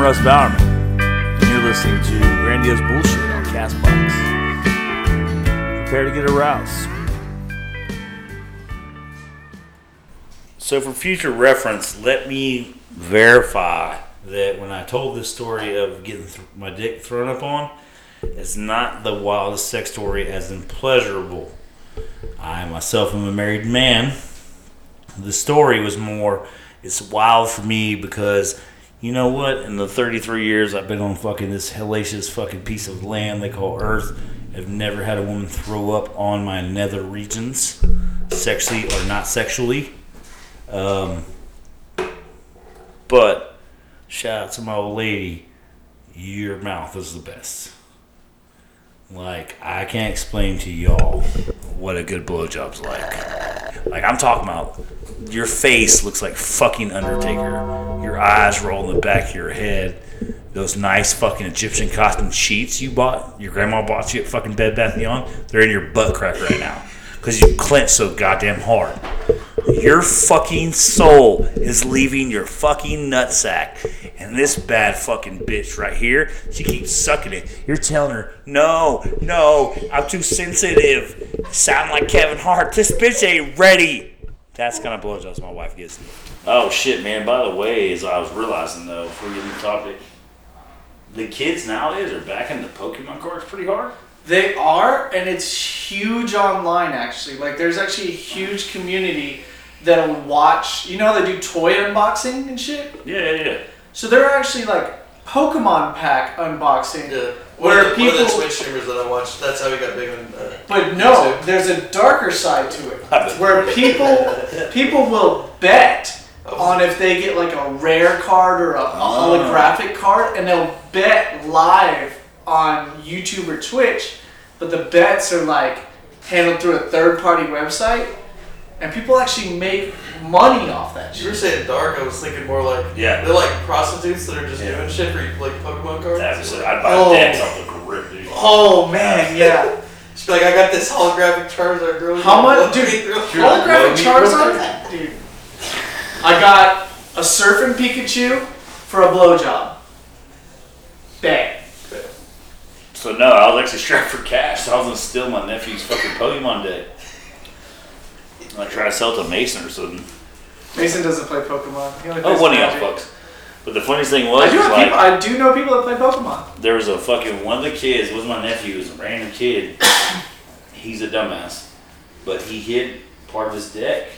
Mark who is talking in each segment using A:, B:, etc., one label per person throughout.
A: Russ Bowerman, and you're listening to Grandiose Bullshit on Castbox. Prepare to get aroused. So, for future reference, let me verify that when I told this story of getting th- my dick thrown up on, it's not the wildest sex story, as in pleasurable. I myself am a married man. The story was more, it's wild for me because, you know what? In the 33 years I've been on fucking this hellacious fucking piece of land they call Earth, I've never had a woman throw up on my nether regions, sexually or not sexually. Um, but shout out to my old lady, your mouth is the best. Like I can't explain to y'all what a good blowjob's like. Like I'm talking about, your face looks like fucking Undertaker. Your eyes roll in the back of your head. Those nice fucking Egyptian costume sheets you bought, your grandma bought you at fucking Bed Bath Beyond, they're in your butt crack right now because you clench so goddamn hard. Your fucking soul is leaving your fucking nutsack. And this bad fucking bitch right here, she keeps sucking it. You're telling her, no, no, I'm too sensitive. Sound like Kevin Hart. This bitch ain't ready. That's kind of blowjobs my wife gives me. Oh shit, man. By the way, as I was realizing though, before we get into the topic, the kids nowadays are back into Pokemon cards pretty hard.
B: They are, and it's huge online actually. Like, there's actually a huge community that'll watch. You know how they do toy unboxing and shit?
A: Yeah, yeah, yeah.
B: So they're actually like Pokemon pack unboxing.
C: Yeah.
B: Where
C: One of, the, one of the
B: people-
C: Twitch streamers that I watched, that's how he got big on. Uh,
B: But no,
C: YouTube.
B: there's a darker side to it, where people people will bet on if they get like a rare card or a holographic card, and they'll bet live on YouTube or Twitch. But the bets are like handled through a third party website, and people actually make money off that shit.
C: You were saying dark, I was thinking more like
A: Yeah.
C: they're like prostitutes that are just
A: Yeah.
C: doing shit for you like Pokemon cards.
A: That's it. I'd buy
B: Oh.
A: decks off the grip, dude.
B: Oh man, yeah.
C: Just be like, I got this holographic Charizard girl.
B: How
C: you
B: much,
C: love
B: dude? Holographic Charizard, dude. I got a surfing Pikachu for a blowjob. Bang.
A: So no, I was actually strapped for cash. So I was gonna steal my nephew's fucking Pokemon deck. I try to sell it to Mason or something.
B: Mason doesn't play Pokemon. He only
A: Oh,
B: plays
A: one of y'all
B: Magic.
A: fucks. But the funniest thing was,
B: I do,
A: was
B: have
A: like,
B: people, I do know people that play Pokemon.
A: there was a fucking one of the kids. It was my nephew. It was a random kid. He's a dumbass, but he hid part of his deck.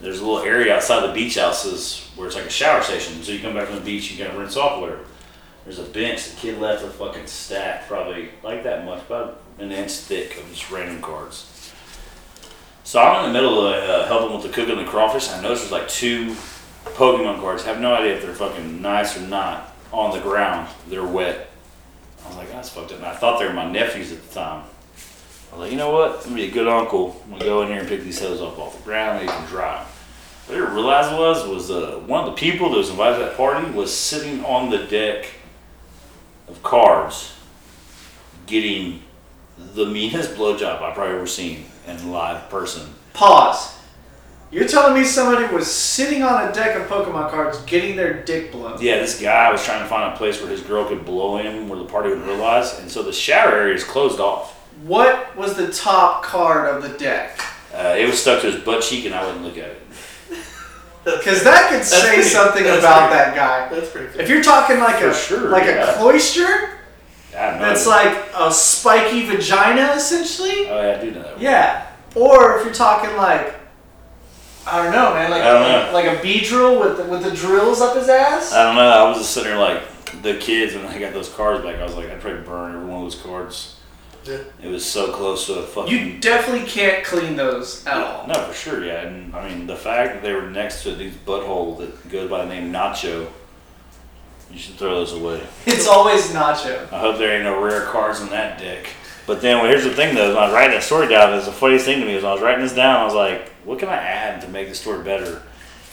A: There's a little area outside the beach houses where it's like a shower station. So you come back from the beach, you gotta rinse off whatever. There's a bench. The kid left a fucking stack, probably like that much, about an inch thick of just random cards. So I'm in the middle of uh, helping with the cooking the crawfish. I noticed there's like two Pokemon cards. I Have no idea if they're fucking nice or not on the ground. They're wet. I was like, that's fucked up. And I thought they were my nephews at the time. I was like, you know what? I'm gonna be a good uncle. I'm gonna go in here and pick these hills up off the ground. They can dry. What I didn't realize was was uh, one of the people that was invited to that party was sitting on the deck of cards, getting the meanest blowjob I've probably ever seen in live person.
B: Pause. You're telling me somebody was sitting on a deck of Pokemon cards getting their dick blown?
A: Yeah, this guy was trying to find a place where his girl could blow him, where the party would realize, and so the shower area is closed off.
B: What was the top card of the deck?
A: Uh, it was stuck to his butt cheek, and I wouldn't look at it.
B: Because that could say
C: pretty-
B: something
C: that's
B: about
C: pretty-
B: that guy.
C: That's pretty cool.
B: If you're talking like
A: For
B: a
A: sure,
B: like
A: yeah.
B: a Cloyster,
A: I don't know.
B: That's like a spiky vagina, essentially.
A: Oh yeah, I do know that.
B: Yeah. Or if you're talking like, I don't know, man, like
A: I don't know.
B: like a Beedrill with the, with the drills up his ass.
A: I don't know. I was just sitting there like the kids when I got those cards back. I was like, I'd probably burn every one of those cards.
C: Yeah.
A: It was so close to a fucking.
B: you definitely can't clean those at all.
A: No, for sure, yeah. And I mean, the fact that they were next to these butthole that goes by the name Nacho, you should throw those away.
B: It's always nacho.
A: I hope there ain't no rare cards in that deck. But then, well, here's the thing though, when I was writing that story down, it's the funniest thing to me was when I was writing this down, I was like, what can I add to make the story better?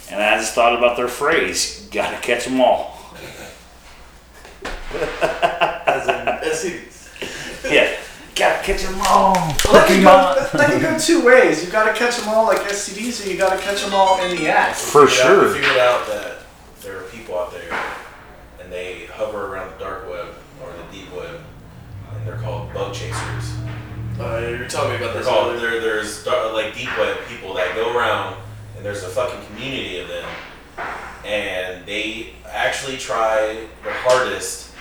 A: And I just thought about their phrase, gotta catch them all.
C: As in STDs.
A: Yeah, gotta catch them all.
B: That can, go, that, that can go two ways. You gotta catch them all like STDs, or you gotta catch them all in the ass.
A: For
D: figured out-
A: sure.
D: we figured out that there are people out there, they hover around the dark web or the deep web, and they're called bug chasers.
C: Uh, You're telling me about
D: They're
C: this
D: called, there, there's like deep web people that go around, and there's a fucking community of them, and they actually try their hardest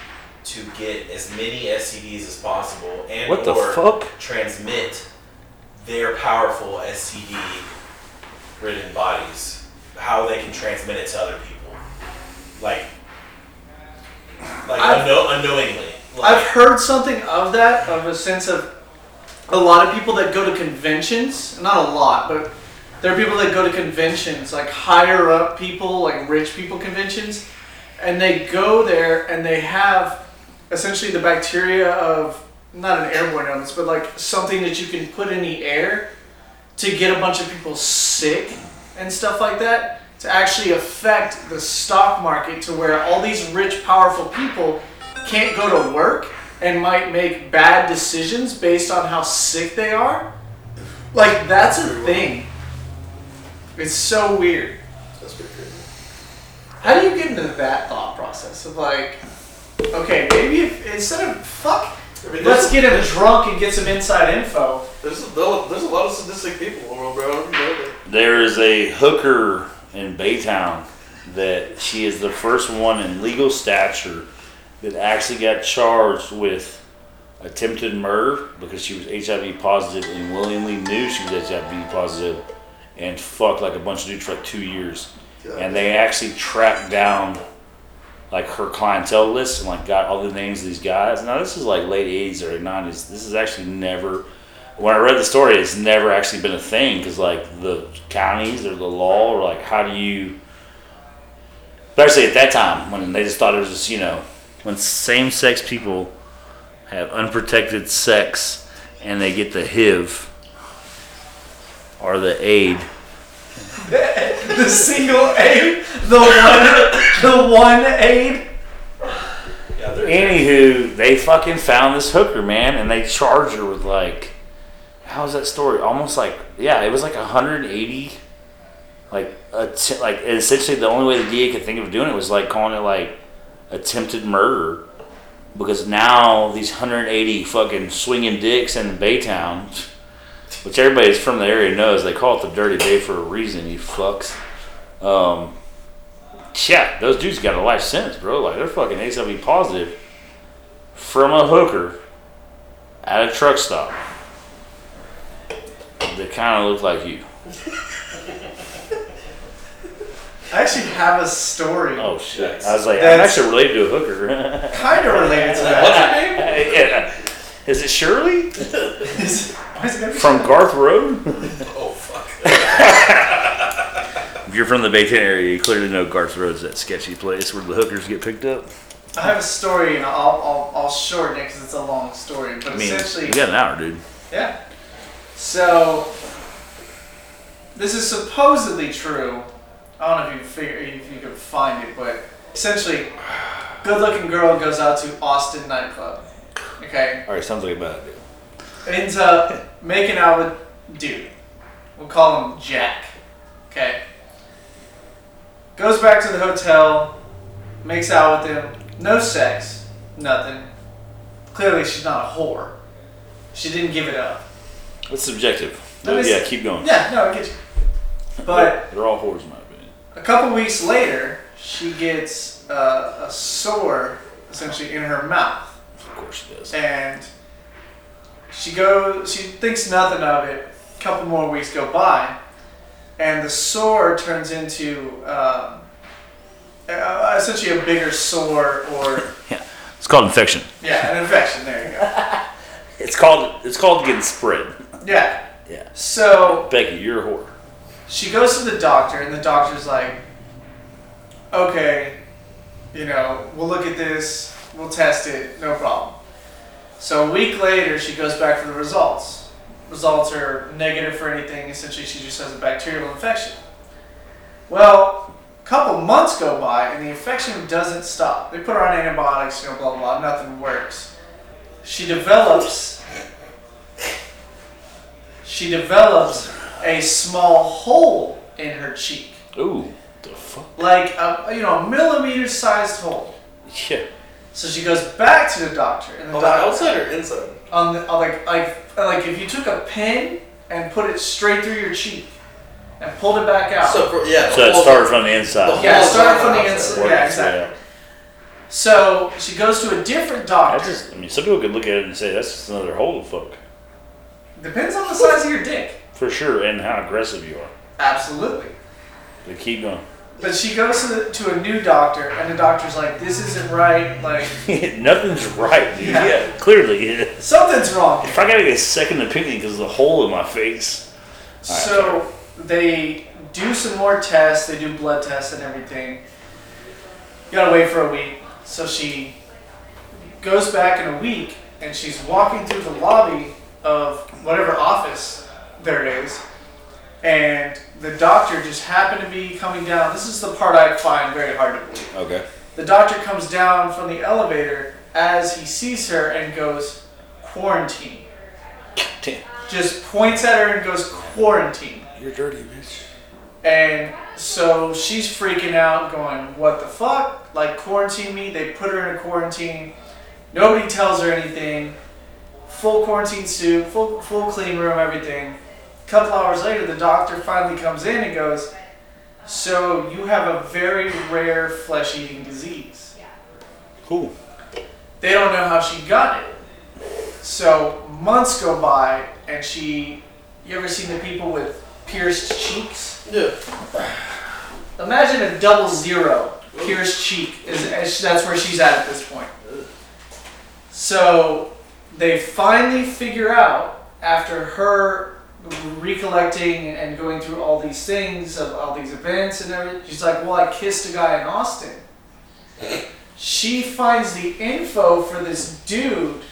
D: to get as many STDs as possible and
A: What the
D: or
A: fuck?
D: transmit their powerful STD ridden bodies, how they can transmit it to other people. Like like
B: I've-
D: unknow- unknowingly. Like,
B: I've heard something of that, of a sense of a lot of people that go to conventions, not a lot, but there are people that go to conventions, like higher up people, like rich people conventions, and they go there and they have essentially the bacteria of not an airborne illness, but like something that you can put in the air to get a bunch of people sick and stuff like that to actually affect the stock market to where all these rich, powerful people can't go to work and might make bad decisions based on how sick they are. Like, that's a thing. It's so weird.
C: That's pretty crazy.
B: How do you get into that thought process of like, okay, maybe if instead of fuck,
C: I mean,
B: let's get him drunk and get some inside info.
C: There's a, there's a lot of sadistic people in the world, bro. I don't know that.
A: There is a hooker in Baytown that she is the first one in legal stature that actually got charged with attempted murder because she was HIV positive and willingly knew she was HIV positive and fucked like a bunch of dudes for like two years. And they actually tracked down like her clientele list and like got all the names of these guys. Now this is like late 80s or 90s. This is actually never when I read the story, it's never actually been a thing because like the counties or the law or like how do you, especially at that time when they just thought it was just you know when same-sex people have unprotected sex and they get the HIV or the AIDS.
B: the single aid, the one, the one aid.
D: yeah,
A: Anywho, they fucking found this hooker man and they charged her with like, how's that story? Almost like yeah, it was like 180 like att- like essentially the only way the DA could think of doing it was like calling it like attempted murder because now these 180 fucking swinging dicks in Baytown, which everybody's from the area knows, they call it the Dirty Bay for a reason. You fucks. Um, yeah, those dudes got a life sentence, bro. Like they're fucking HIV positive from a hooker at a truck stop that kind of looked like you.
B: I actually have a story
A: Oh shit! I was like, I'm
B: That's-
A: actually related to a hooker.
B: kind of related to that.
D: What's her name?
A: yeah. Is it Shirley
B: Why is it gonna be
A: from Garth Road?
D: Oh fuck.
A: If you're from the Baytown area, you clearly know Garth Road's that sketchy place where the hookers get picked up.
B: I have a story, and I'll I'll, I'll shorten it because it's a long story. But
A: I mean,
B: essentially,
A: we got an hour, dude.
B: Yeah. So this is supposedly true. I don't know if you figure if you can find it, but essentially, good-looking girl goes out to Austin nightclub. Okay,
A: All right, sounds like a bad idea.
B: ends up making out with dude. We'll call him Jack. Okay. Goes back to the hotel, makes out with him. No sex, nothing. Clearly, she's not a whore. She didn't give it up.
A: It's subjective. Yeah, keep going.
B: Yeah, no, I get you. But
A: they're all whores in my opinion.
B: a couple weeks later, she gets uh, a sore, essentially in her mouth,
A: Of course she does.
B: and she goes. She thinks nothing of it. A couple more weeks go by, and the sore turns into um, uh, essentially a bigger sore, or yeah,
A: It's called infection.
B: yeah, an infection. There you go.
A: It's called it's called getting spread.
B: Yeah.
A: Yeah.
B: So
A: Becky, you're a whore.
B: she goes to the doctor, and the doctor's like, okay, you know, we'll look at this, we'll test it, no problem. So a week later, she goes back for the results. Results are negative for anything, essentially, she just has a bacterial infection. Well, a couple months go by, and the infection doesn't stop. They put her on antibiotics, you know, blah, blah, blah, nothing works. She develops. She develops a small hole in her cheek,
A: Ooh, the fuck?
B: like a you know millimeter sized hole.
A: Yeah.
B: So she goes back to the doctor, and the oh,
C: On the
B: doctor
C: outside or inside?
B: on the on like like like if you took a pin and put it straight through your cheek and pulled it back out.
C: So for, yeah.
E: So it
C: the
E: started from the inside.
C: the
B: yeah,
C: whole
B: start
C: outside
B: from the
C: outside.
B: inside.
E: Works,
B: Yeah, exactly. So she goes to a different
E: I
B: doctor.
E: just, I mean, some people could look at it and say that's just another hole to fuck,
B: Depends on the size of your dick.
E: for sure, and how aggressive you are.
B: Absolutely.
E: But keep going.
B: But she goes to, the, to a new doctor, and the doctor's like, "This isn't right. Like
E: Nothing's right, dude.
B: Yeah.
E: Yeah, clearly. yeah.
B: something's wrong."
E: If I gotta get a second opinion because of the hole in my face, right,
B: So they do some more tests. They do blood tests and everything. You gotta wait for a week. So she goes back in a week, and she's walking through the lobby of whatever office there is, and the doctor just happened to be coming down. This is the part I find very hard to believe.
E: okay.
B: The doctor comes down from the elevator as he sees her and goes, quarantine.
E: Damn.
B: Just points at her and goes, quarantine.
E: You're dirty, bitch.
B: And so she's freaking out, going, What the fuck? Like, quarantine me? They put her in a quarantine. Nobody tells her anything. Full quarantine suit, full, full clean room, everything. A couple hours later, the doctor finally comes in and goes, So you have a very rare flesh eating disease.
E: Cool.
B: They don't know how she got it. So months go by, and she. You ever seen the people with pierced cheeks?
C: Yeah.
B: Imagine a double zero pierced cheek. Is, is that's where she's at at this point. So they finally figure out after her recollecting and going through all these things of all these events and everything. She's like, "Well, I kissed a guy in Austin." She finds the info for this dude.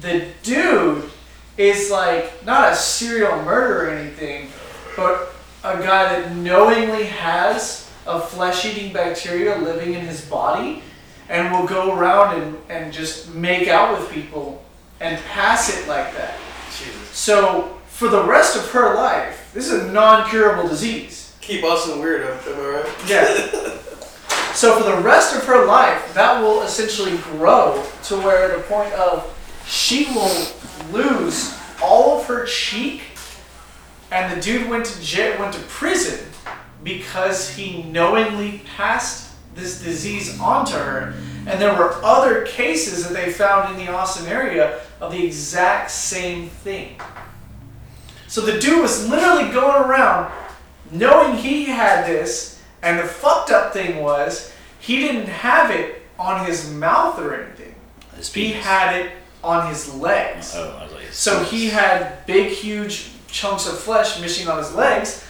B: The dude is like not a serial murderer or anything, but a guy that knowingly has a flesh-eating bacteria living in his body and will go around and, and just make out with people and pass it like that.
C: Jesus.
B: So for the rest of her life, this is a non-curable disease.
C: Keep Austin weird, am I right?
B: Yeah. So for the rest of her life, that will essentially grow to where the point of she will lose all of her cheek, and the dude went to jail, went to prison because he knowingly passed this disease onto her. And there were other cases that they found in the Austin area of the exact same thing. So the dude was literally going around knowing he had this, and the fucked up thing was he didn't have it on his mouth or anything. He had it on his legs.
E: Oh, I was like.
B: So he had big, huge chunks of flesh missing on his legs,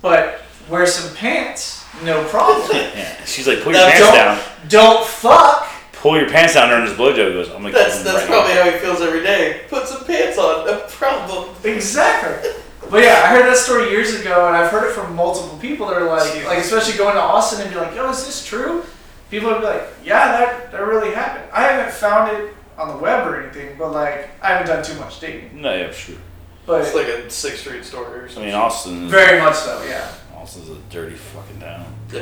B: but wear some pants, no problem.
E: Yeah. She's like, pull your
B: Now,
E: pants
B: don't-
E: down.
B: Don't fuck.
E: Pull your pants down during his blowjob. He goes, I'm gonna
C: That's
E: him
C: that's
E: right
C: probably
E: now.
C: how he feels every day. Put some pants on, no problem.
B: Exactly. But yeah, I heard that story years ago, and I've heard it from multiple people that are like,
C: Jesus.
B: like especially going to Austin and be like, "Yo, is this true?" People would be like, "Yeah, that that really happened." I haven't found it on the web or anything, but like, I haven't done too much digging.
E: No, yeah, sure.
B: But
C: It's like a Sixth Street story or
E: I
C: something.
E: mean, Austin.
B: very much so, yeah.
E: Austin's a dirty fucking town.
C: Yeah.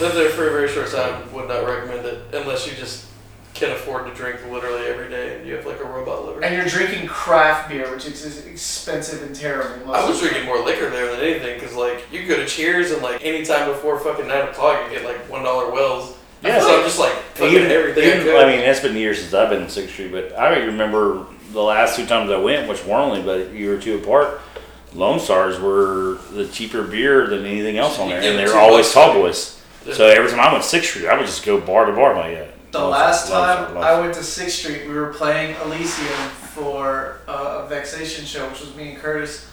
C: Lived there for a very short time. Would not recommend it unless you just can afford to drink literally every day and you have like a robot liver.
B: And you're drinking craft beer, which is expensive and terrible. most
C: I was drinking more liquor there than anything because like you go to Cheers and like any time before fucking nine o'clock you get like one dollar wells.
E: Yeah.
C: So I'm just like fucking
E: Even,
C: everything.
E: even-
C: I.
E: I mean, it's been years since I've been in Sixth Street, but I remember the last two times I went, which were only but a year or two apart. Lone Stars were the cheaper beer than anything else on there, and they
C: two
E: were always tall boys. So every time I went Sixth Street, I would just go bar to bar. I'm like, yeah.
B: The
E: Lone
B: last
E: Star, Lone
B: time
E: Star, Lone
B: I went to Sixth Street, we were playing Elysium for a, a Vexation show, which was me and Curtis.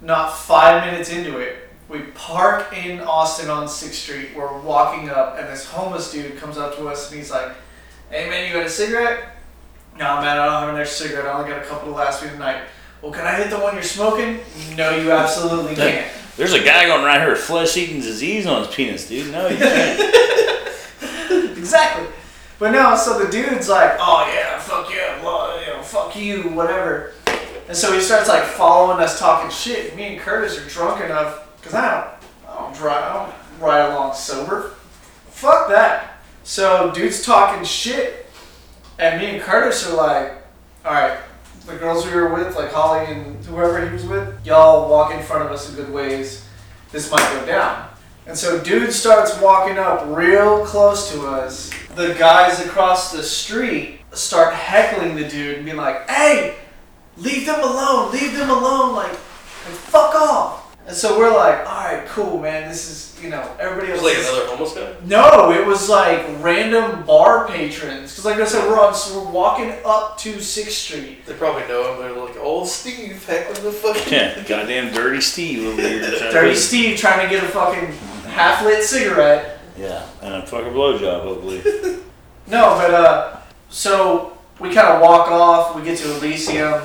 B: Not five minutes into it, we park in Austin on Sixth Street. We're walking up, and this homeless dude comes up to us, and he's like, "Hey man, you got a cigarette?" No man, I don't have an extra cigarette. I only got a couple to last me tonight. Well, can I hit the one you're smoking? No, you absolutely can't.
E: There's a guy going around here with flesh eating disease on his penis, dude. No, you can't.
B: exactly. But no, so the dude's like, oh yeah, fuck yeah, blah, you know, fuck you, whatever. And so he starts like following us talking shit. Me and Curtis are drunk enough, because I don't, I don't drive, I don't ride along sober. Fuck that. So dude's talking shit, and me and Curtis are like, all right, the girls we were with, like Holly and whoever he was with, y'all walk in front of us a good ways. This might go down. And so dude starts walking up real close to us. The guys across the street start heckling the dude and being like, hey, leave them alone, leave them alone, like, like fuck off. And so we're like, all right, cool, man. This is, you know, everybody
C: It
B: else.
C: was like
B: is-
C: another homeless guy.
B: no, it was like random bar patrons. Because, like I said, we're on, so we're walking up to Sixth Street.
C: They probably know him. They're like, old Steve heckling the fucking.
E: Yeah, goddamn dirty Steve over here. trying to-
B: Dirty Steve trying to get a fucking half lit cigarette.
E: Yeah, and a fucking blowjob, hopefully.
B: No, but uh, so we kind of walk off. We get to Elysium,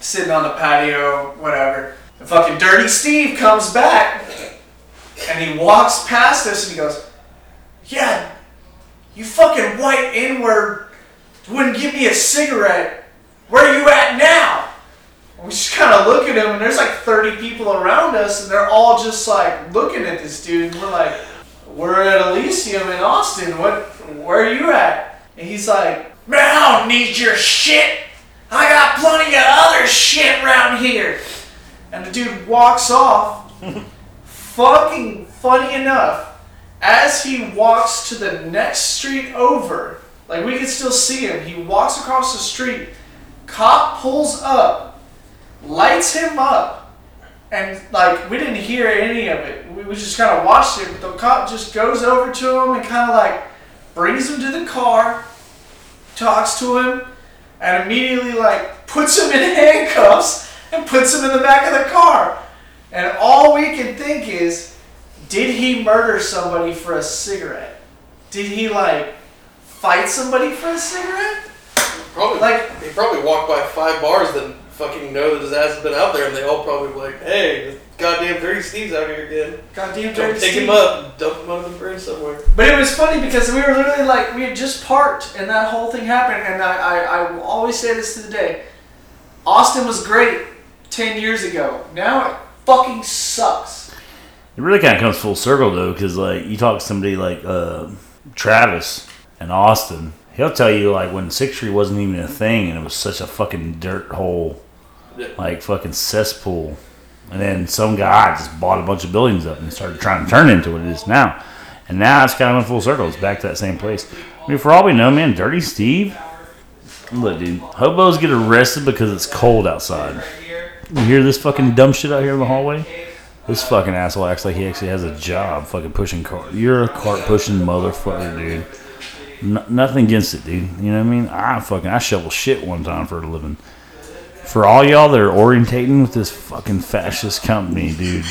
B: sitting on the patio, whatever. And fucking Dirty Steve comes back, and he walks past us, and he goes, "Yeah, you fucking white N-word wouldn't give me a cigarette. Where are you at now?" And we just kind of look at him, and there's like 30 people around us, and they're all just like looking at this dude, and we're like, "We're at Elysium in Austin. What? Where are you at?" And he's like, "Man, I don't need your shit. I got plenty of other shit around here." And the dude walks off. Fucking funny enough, as he walks to the next street over, like we can still see him, he walks across the street. Cop pulls up, lights him up, and like we didn't hear any of it. We, we just kind of watched it. But the cop just goes over to him and kind of like brings him to the car, talks to him, and immediately like puts him in handcuffs and puts him in the back of the car. And all we can think is, did he murder somebody for a cigarette? Did he like fight somebody for a cigarette?
C: Probably
B: Like-
C: he probably walked by five bars that fucking know that his ass has been out there, and they all probably like, "Hey, goddamn Dirty Steve's out here again.
B: Goddamn
C: Go
B: dirty Steve.
C: him up, and dump him under the bridge somewhere."
B: But it was funny because we were literally like, we had just parked and that whole thing happened. And I, I, I will always say this to the day Austin was great 10 years ago. Now it fucking sucks.
A: It really kind of comes full circle though, because like you talk to somebody like uh, Travis and Austin, he'll tell you like when Sixth Street wasn't even a thing and it was such a fucking dirt hole, like fucking cesspool, and then some guy just bought a bunch of buildings up and started trying to turn it into what it is now, and now it's kind of in full circle. It's back to that same place. I mean, for all we know, man, Dirty Steve. Look, dude, hobos get arrested because it's cold outside. You hear this fucking dumb shit out here in the hallway? This fucking asshole acts like he actually has a job fucking pushing cart. You're a cart pushing motherfucker, dude. Nothing against it, dude. You know what I mean? I fucking I shovel shit one time for a living. For all y'all that are orientating with this fucking fascist company, dude,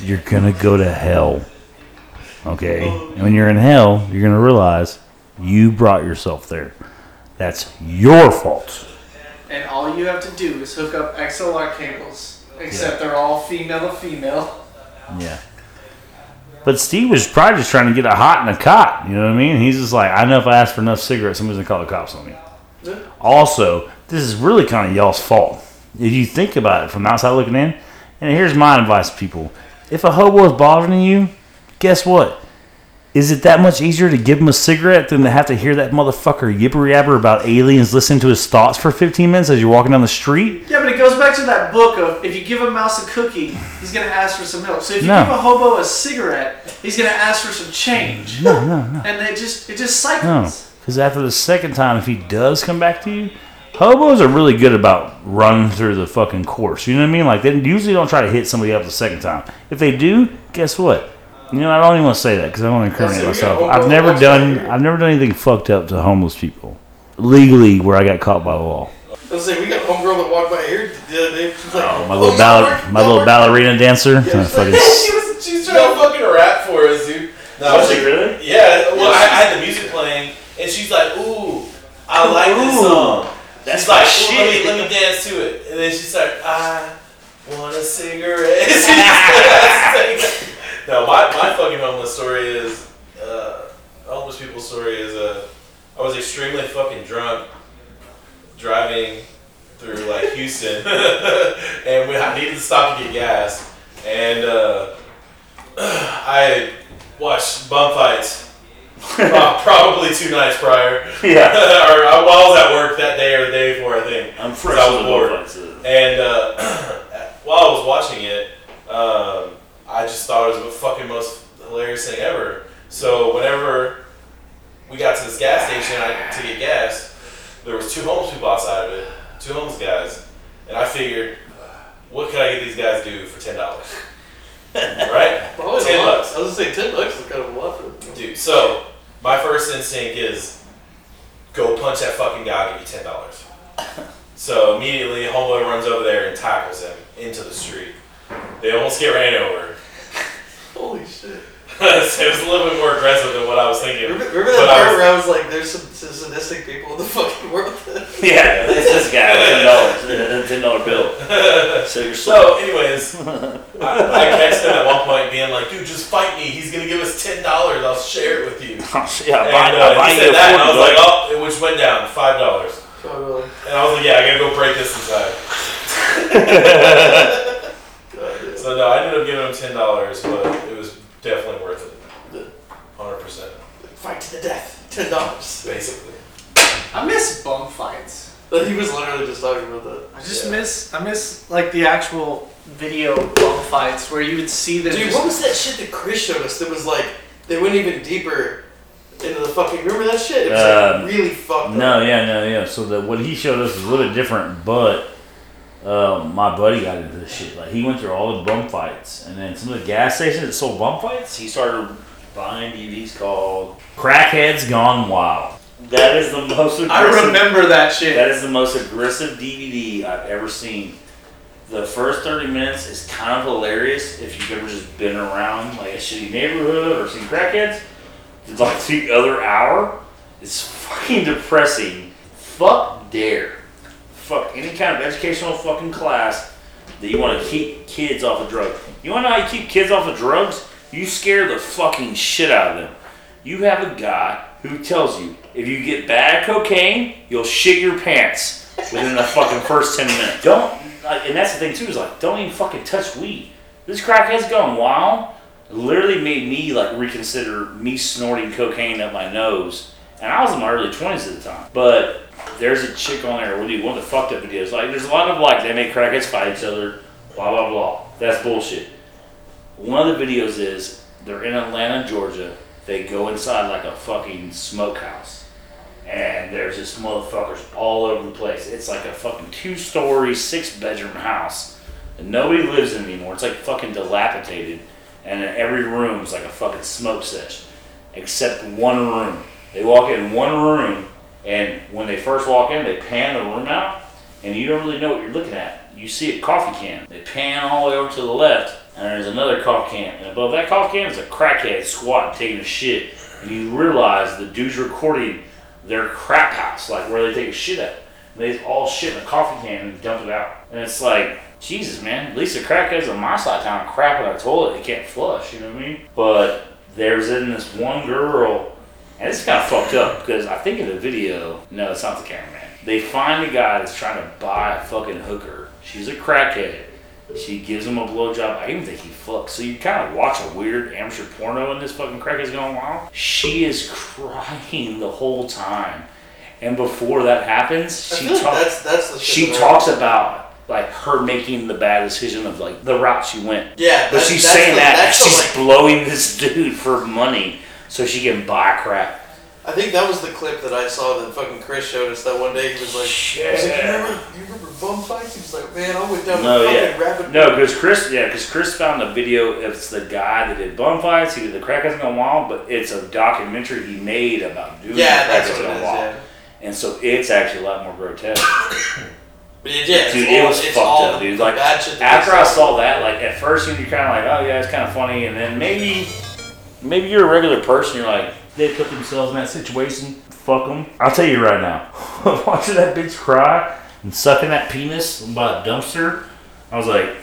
A: you're gonna go to hell. Okay? And when you're in hell, you're gonna realize you brought yourself there. That's your fault.
B: And all you have to do is hook up XLR cables. Except they're all female to female.
A: Yeah. But Steve was probably just trying to get a hot and a cot. You know what I mean? He's just like, I know if I ask for enough cigarettes, somebody's gonna call the cops on me.
C: Yeah.
A: Also, this is really kind of y'all's fault. If you think about it from outside looking in, and here's my advice, people: if a hobo is bothering you, guess what? Is it that much easier to give him a cigarette than to have to hear that motherfucker yipper yabber about aliens listening to his thoughts for 15 minutes as you're walking down the street?
B: Yeah, but it goes back to that book of if you give a mouse a cookie, he's gonna ask for some milk. So if you
A: No.
B: give a hobo a cigarette, he's gonna ask for some change.
A: No, no, no.
B: And it just it just
A: No,
B: cycles.
A: because after the second time, if he does come back to you, hobos are really good about running through the fucking course. You know what I mean? Like they usually don't try to hit somebody up the second time. If they do, guess what? You know, I don't even want to say that because I don't want to incriminate
C: Yeah, so
A: myself. I've never done.
C: here.
A: I've never done anything fucked up to homeless people legally where I got caught by the law.
C: I was saying, we got a homegirl that walked by here the other day. She's like,
A: Oh, my
C: "Oh,
A: little
C: not
A: baller, my little
C: working."
A: ballerina dancer.
C: Yeah, she's,
A: fucking-
C: like, she was, she's
D: No
C: trying to
D: fucking rap for us, dude. No,
E: Was
D: she-
E: she really?
D: Yeah, well, I, I had the music playing, and she's like, "Ooh, I like this song."
E: that's
D: she's like,
E: my
D: "Ooh, let me let me dance to it," and then she's like, "I want a cigarette." No, my, my fucking homeless story is, uh, homeless people's story is, uh, I was extremely fucking drunk driving through like Houston, and we, I needed to stop to get gas, and uh, I watched bum fights Pro- Probably two nights prior.
A: Yeah.
D: or uh, while I was at work that day or the day before, I think.
A: I'm fresh
D: I was bored.
A: uh,
D: And uh, while I was watching it, um, I just thought it was the fucking most hilarious thing ever. So whenever we got to this gas station I, to get gas, there was two homeless people outside of it, two homeless guys, and I figured, what could I get these guys to do for ten dollars? right?
C: Probably
D: Ten
C: a
D: bucks.
C: I was gonna say ten bucks is kind of a lot for them.
D: Dude, so my first instinct is go punch that fucking guy, I'll give you ten dollars. So immediately homeboy runs over there and tackles him into the street. They almost get ran over.
C: Holy shit!
D: it was a little bit more aggressive than what I was thinking.
C: Remember, remember
D: But
C: that
D: I
C: part
D: was-
C: where I was like, "There's some, some sadistic people in the fucking world."
A: Yeah, it's this guy with ten dollars, a ten dollar bill. So you're
D: So, anyways, I, I catch them at one point being like, "Dude, just fight me. He's gonna give us ten dollars. I'll share it with you."
A: yeah,
D: And
A: buy,
D: uh,
A: buy
D: he said that, and I was like, "Oh," it- which went down five dollars.
C: Probably.
D: And I was like, "Yeah, I gotta go break this inside."
C: God, yeah.
D: So no, I ended up giving him ten dollars, but it was definitely worth it. Hundred percent,
C: Fight to the death. Ten dollars.
D: basically.
B: I miss bum fights.
C: But he was literally just talking about that.
B: I just
D: Yeah.
B: miss I miss like the actual video bum fights where you would see them.
C: Dude,
B: just-
C: what was that shit that Chris showed us? That was like they went even deeper into the fucking. Remember that shit? It was
F: Um,
C: like really fucked up.
F: No, yeah, no, yeah. So the what he showed us was a little bit different, but um, my buddy got into this shit. Like he went through all the bum fights, and then some of the gas stations that sold bum fights.
A: He started buying DVDs called.
F: Crackheads Gone Wild.
A: That is the most aggressive.
B: I remember that shit.
A: That is the most aggressive DVD I've ever seen. The first 30 minutes is kind of hilarious if you've ever just been around like a shitty neighborhood or seen crackheads. It's like the other hour it's fucking depressing. Fuck DARE. Fuck any kind of educational fucking class that you want to keep kids off of drugs. You want to know how you keep kids off of drugs? You scare the fucking shit out of them. You have a guy who tells you if you get bad cocaine, you'll shit your pants within the fucking first 10 minutes. Don't, and that's the thing too, is like, don't even fucking touch weed. This crackhead's going wild. Literally made me like reconsider me snorting cocaine up my nose. And I was in my early 20s at the time. But there's a chick on there, what do you, of the fucked up videos. Like, there's a lot of like, they make crackheads fight each other, blah, blah, blah. That's bullshit. One of the videos is they're in Atlanta, Georgia. They go inside like a fucking smokehouse. And there's just motherfuckers all over the place. It's like a fucking two story, six bedroom house. And nobody lives in anymore. It's like fucking dilapidated. And every room is like a fucking smoke sesh. Except one room. They walk in one room, and when they first walk in, they pan the room out, and you don't really know what you're looking at. You see a coffee can. They pan all the way over to the left, and there's another coffee can. And above that coffee can is a crackhead squat taking a shit. And you realize the dude's recording their crap house, like where they take a shit at. And they all shit in a coffee can and dump it out. And it's like, Jesus, man, at least the crackheads on my side of town crap in a toilet they can't flush, you know what I mean? But there's in this one girl, and it's kind of fucked up because I think in the video, no, it's not the cameraman. They find a guy that's trying to buy a fucking hooker. She's a crackhead. She gives him a blowjob. I even think he fucks. So you kind of watch a weird amateur porno and this fucking crackhead's going wild. She is crying the whole time. And before that happens, she talks
C: that's that's
A: she talks about like her making the bad decision of like the route she went.
C: Yeah,
A: But she's saying
C: the-
A: that
C: the,
A: she's
C: like-
A: blowing this dude for money so she can buy crap.
C: I think that was the clip that I saw that fucking Chris showed us that one day. He was like, he was like, you remember, you remember bum fights? He was like, man, I went down
A: No,
C: the
A: yeah.
C: fucking rabbit.
A: No, because Chris, yeah, because Chris found a video. It's the guy that did bum fights. He did the crackheads gone wild, but it's a documentary he made about doing
C: Yeah,
A: the
C: that's
A: crackheads
C: what it
A: gone
C: is.
A: wild.
C: Yeah.
A: And so it's actually a lot more grotesque.
C: But yeah, yeah,
A: Dude,
C: all,
A: it was
C: it's
A: fucked
C: all
A: up, dude. Like,
C: shit
A: After I
C: saw.
A: that, like at first you're kind of like, oh yeah, it's kind of funny, and then maybe, maybe you're a regular person. You're like, they put themselves in that situation. Fuck them. I'll tell you right now, watching that bitch cry and sucking that penis by a dumpster, I was like,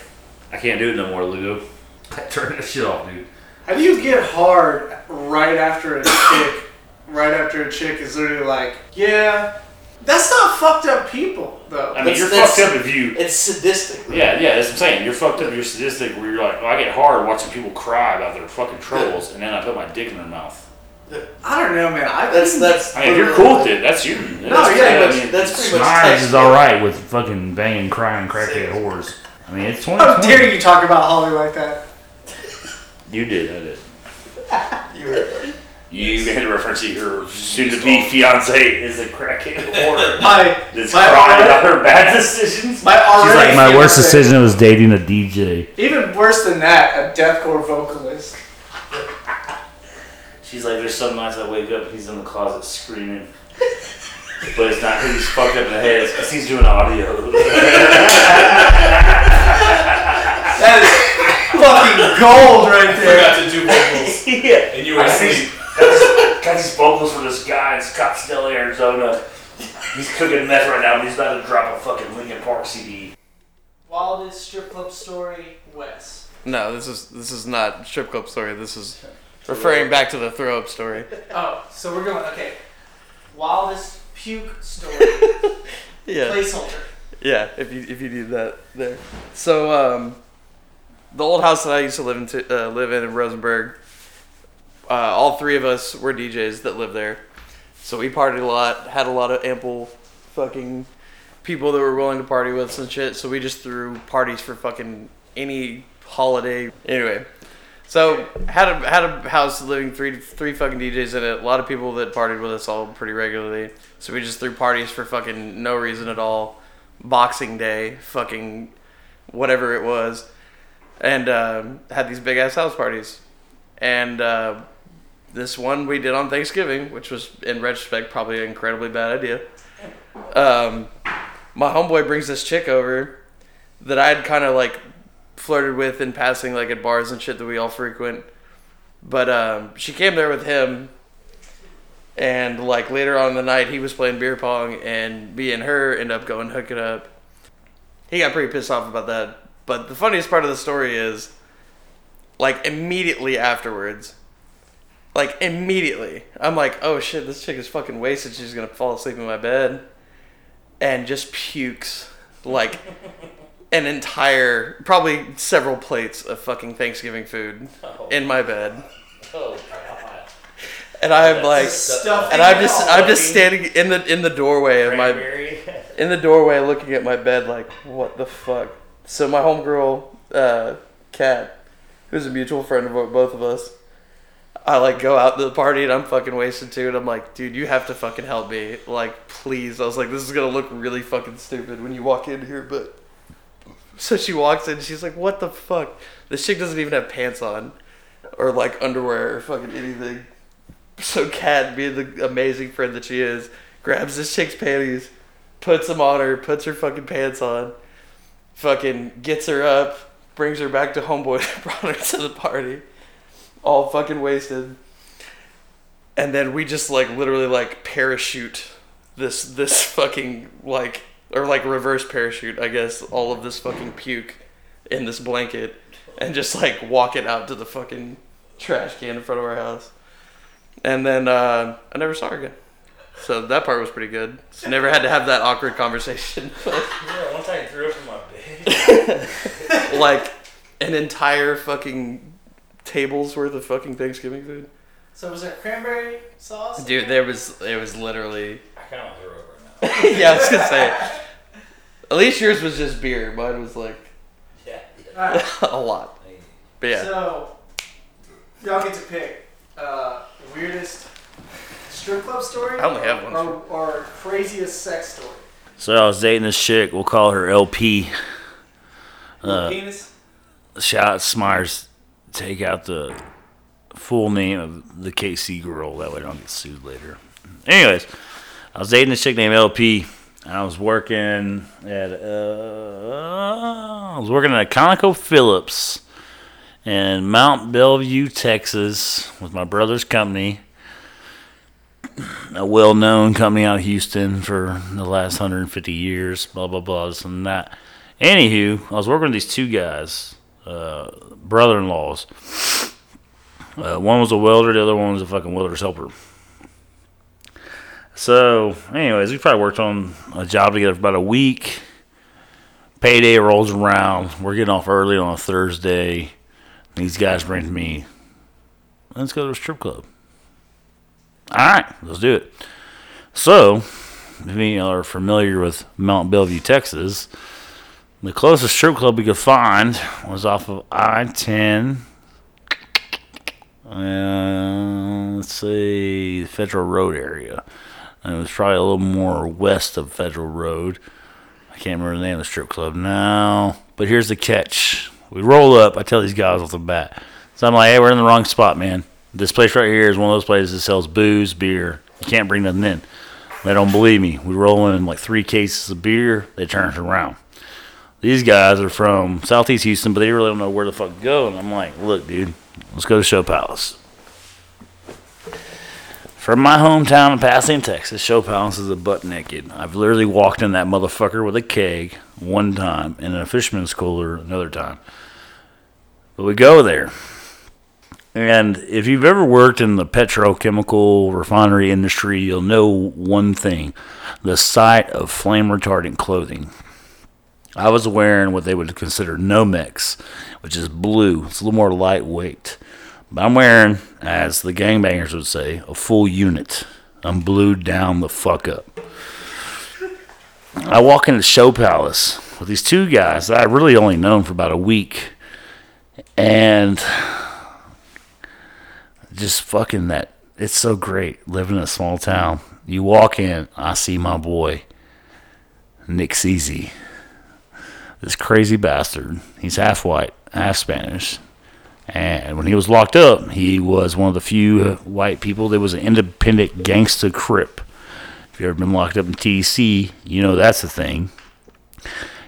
A: I can't do it no more, Lugo. Turn that shit off, dude.
B: How do you get hard right after a chick? right after a chick is literally like, yeah, that's not fucked up people though.
A: I mean,
C: That's-
A: you're
C: that's-
A: fucked up if you.
C: It's sadistic.
A: Yeah, yeah, that's what I'm saying. You're fucked up. You're sadistic. Where you're like, oh, I get hard watching people cry about their fucking troubles, and then I put my dick in their mouth.
B: I don't know, man. I
C: That's that's.
A: I mean, if you're cool with it, that's your. That's,
B: No, yeah,
A: I
C: but
A: mean,
C: that's pretty much
G: Smyers
C: text
G: is all right with fucking banging, crying, crackhead whores. I mean, it's
B: How
G: 2020.
B: dare you talk about Holly like that?
A: you did, I did.
C: You were,
A: You made a reference to your soon-to-be fiance is a crackhead whore.
B: My
A: That's
B: my
A: crying about her bad decisions.
B: my
G: She's
B: already
G: like, my worst
B: fiancé-
G: decision was dating a DJ.
B: Even worse than that, a deathcore vocalist.
A: She's like, there's some nights I wake up, he's in the closet screaming. But it's not because he's fucked up in the head, it's because he's doing audio.
B: That is fucking gold right there.
D: Forgot to do vocals,
A: yeah.
D: and you were
A: I
D: asleep.
A: got these- got these vocals for this guy in Scottsdale, Arizona. He's cooking meth right now, but he's about to drop a fucking Linkin Park CD.
B: Wildest strip club story, Wes.
C: no, this is this is not strip club story. This is referring back to the throw up story.
B: Oh, so we're going, okay. Wildest puke story,
C: Yeah.
B: placeholder.
C: Yeah, if you if you need that there. So um, the old house that I used to live in uh, live in in Rosenberg. Uh, all three of us were DJs that lived there, so we partied a lot. Had a lot of ample fucking people that were willing to party with us and shit. So we just threw parties for fucking any holiday. Anyway, so had a had a house living three three fucking DJs in it. A lot of people that partied with us all pretty regularly. So we just threw parties for fucking no reason at all. Boxing Day, fucking whatever it was, and um, had these big ass house parties. And uh, this one we did on Thanksgiving, which was in retrospect probably an incredibly bad idea. Um, my homeboy brings this chick over that I had kind of like flirted with in passing, like at bars and shit that we all frequent. But um, she came there with him, and like later on in the night, he was playing beer pong, and me and her end up going hook it up. He got pretty pissed off about that. But the funniest part of the story is, like immediately afterwards, like immediately, I'm like, oh shit, this chick is fucking wasted. She's gonna fall asleep in my bed, and just pukes like an entire, probably several plates of fucking Thanksgiving food in my bed.
A: Oh, God.
C: And I'm like, and I'm just, I'm just standing in the in the doorway of my
A: Cranberry.
C: in the doorway looking at my bed like what the fuck so my homegirl uh kat who's a mutual friend of both of us i like go out to the party and i'm fucking wasted too and i'm like dude you have to fucking help me. Like please. I was like this is gonna look really fucking stupid when you walk in here but so she walks in she's like what the fuck? This chick doesn't even have pants on or like underwear or fucking anything. So kat being the amazing friend that she is grabs this chick's panties puts them on her, puts her fucking pants on, fucking gets her up, brings her back to homeboy brought her to the party, all fucking wasted. And then we just like literally like parachute this this fucking like or like reverse parachute, I guess, all of this fucking puke in this blanket and just like walk it out to the fucking trash can in front of our house. And then uh, I never saw her again. So that part was pretty good. So never had to have that awkward conversation.
A: Yeah, time I threw up in my bed.
C: like an entire fucking table's worth of fucking Thanksgiving food.
B: So was there cranberry sauce?
C: Dude, there was it was literally
A: I kind of want to throw up right now.
C: yeah, I was gonna say. At least yours was just beer. Mine was like
A: Yeah.
B: Alright,
C: a lot. But yeah,
B: So, y'all get to pick uh, weirdest strip club story.
C: I only have one.
B: Or, or craziest sex story.
A: So I was dating this chick. We'll call her LP. Uh,
B: penis.
A: shout out Smyers. Take out the full name of the KC girl. That way I don't get sued later. Anyways, I was dating this chick named LP. And I was working at uh, I was working at Conoco Phillips in Mont Belvieu, Texas, with my brother's company. A well-known company out of Houston for the last 150 years. Blah blah blah. This and that. Anywho, I was working with these two guys, uh, brother-in-laws. Uh, one was a welder, the other one was a fucking welder's helper. So, anyways, we probably worked on a job together for about a week. Payday rolls around. We're getting off early on a Thursday. These guys bring me, let's go to a strip club. All right, let's do it. So, if you are familiar with Mont Belvieu, Texas, the closest strip club we could find was off of I 10. Uh, let's see, Federal Road area. And it was probably a little more west of Federal Road. I can't remember the name of the strip club now. But here's the catch. We roll up. I tell these guys off the bat. So I'm like, hey, we're in the wrong spot, man. This place right here is one of those places that sells booze, beer. You can't bring nothing in. They don't believe me. We roll in like three cases of beer. They turn it around. These guys are from Southeast Houston, but they really don't know where the fuck to go. And I'm like, look, dude, let's go to Show Palace. From my hometown of Pasadena, Texas, Show Palace is a butt naked. I've literally walked in that motherfucker with a keg one time and a fisherman's cooler another time. But we go there. And if you've ever worked in the petrochemical refinery industry, you'll know one thing the sight of flame retardant clothing. I was wearing what they would consider Nomex, which is blue. It's a little more lightweight. But I'm wearing, as the gangbangers would say, a full unit. I'm blued down the fuck up. I walk into Show Palace with these two guys that I really only known for about a week. And just fucking that. It's so great living in a small town. You walk in, I see my boy, Nick Ceasy. This crazy bastard. He's half white, half Spanish. And when he was locked up, he was one of the few white people that was an independent gangster crip. If you've ever been locked up in TC, you know that's the thing.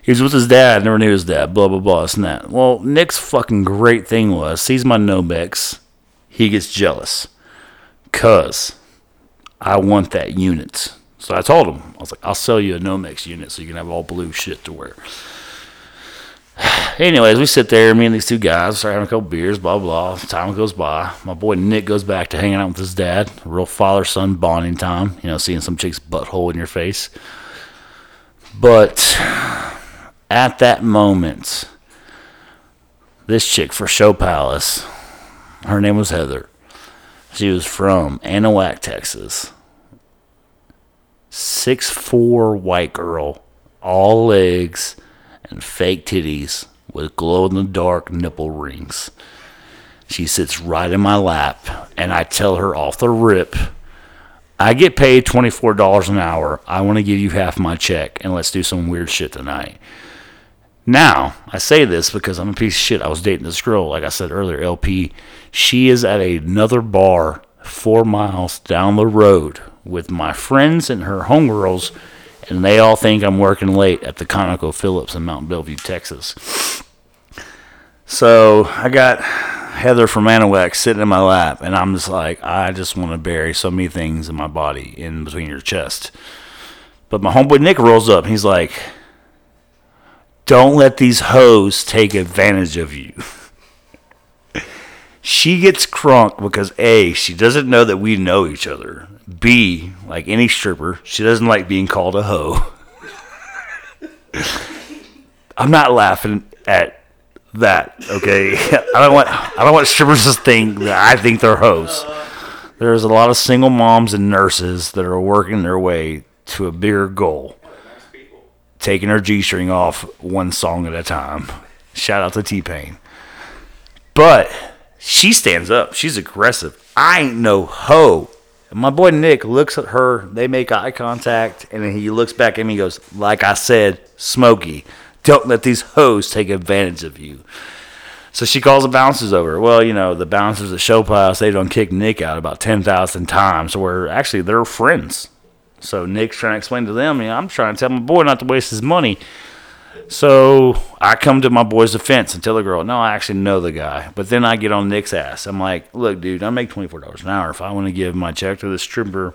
A: He was with his dad, never knew his dad, blah, blah, blah, and that. Well, Nick's fucking great thing was, sees my Nomex, he gets jealous. Cuz I want that unit. So I told him, I was like, I'll sell you a Nomex unit so you can have all blue shit to wear. Anyways, we sit there, me and these two guys, start having a couple beers, blah, blah. Time goes by. My boy Nick goes back to hanging out with his dad. Real father son bonding time, you know, seeing some chick's butthole in your face. But at that moment, this chick for Show Palace, her name was Heather. She was from Anahuac, Texas. Six four white girl, all legs and fake titties with glow in the dark nipple rings. She sits right in my lap, and I tell her off the rip, I get paid $24 an hour. I want to give you half my check, and let's do some weird shit tonight. Now, I say this because I'm a piece of shit. I was dating this girl, like I said earlier, LP. She is at another bar four miles down the road with my friends and her homegirls, and they all think I'm working late at the Conoco Phillips in Mont Belvieu, Texas. So I got Heather from Anahuac sitting in my lap, and I'm just like, I just want to bury so many things in my body in between your chest. But my homeboy Nick rolls up, and he's like, don't let these hoes take advantage of you. she gets crunk because A, she doesn't know that we know each other. B, like any stripper, she doesn't like being called a hoe. I'm not laughing at that, okay? I don't want I don't want strippers to think that I think they're hoes. There's a lot of single moms and nurses that are working their way to a bigger goal taking her G string off one song at a time. Shout out to T Pain. But she stands up. She's aggressive. I ain't no hoe. My boy Nick looks at her. They make eye contact, and then he looks back at me and goes, Like I said, Smokey, don't let these hoes take advantage of you. So she calls the bouncers over. Well, you know, the bouncers at Show Palace, they don't kick Nick out about 10,000 times, where actually they're friends. So Nick's trying to explain to them, you know, I'm trying to tell my boy not to waste his money. So I come to my boy's defense and tell the girl, no, I actually know the guy. But then I get on Nick's ass. I'm like, look, dude, I make $24 an hour. If I want to give my check to this stripper,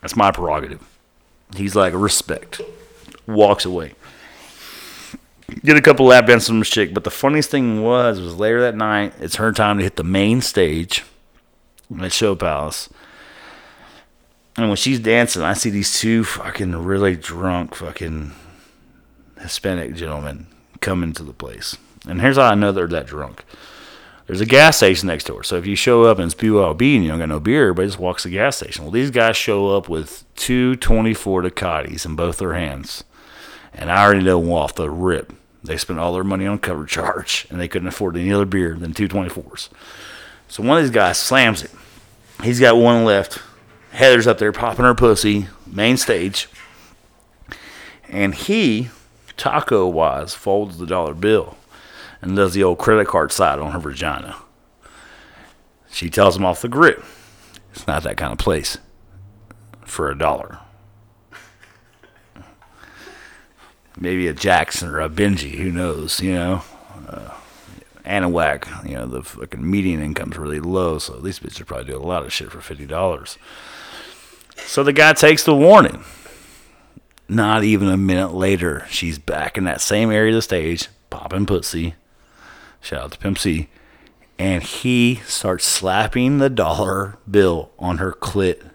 A: that's my prerogative. He's like, respect. Walks away. Get a couple lap dances from this chick. But the funniest thing was, was later that night, it's her time to hit the main stage at Show Palace. And when she's dancing, I see these two fucking really drunk fucking Hispanic gentleman come into the place. And here's how I know they're that drunk. there's a gas station next door. So if you show up and it's BYOB and you don't got no beer, everybody just walks to the gas station. Well, these guys show up with two 24 Tecates in both their hands. And I already know off the rip. They spent all their money on cover charge and they couldn't afford any other beer than two 24s. So one of these guys slams it. He's got one left. Heather's up there popping her pussy, main stage. And he, taco wise, folds the dollar bill and does the old credit card side on her vagina. She tells him off the grip. It's not that kind of place for a dollar. Maybe a Jackson or a Benji, who knows, you know? Uh, Anahuac, you know, the fucking median income's really low, so these bitches are probably doing a lot of shit for $50. So the guy takes the warning. Not even a minute later, she's back in that same area of the stage, popping pussy. Shout out to Pimp C. And he starts slapping the dollar bill on her clit.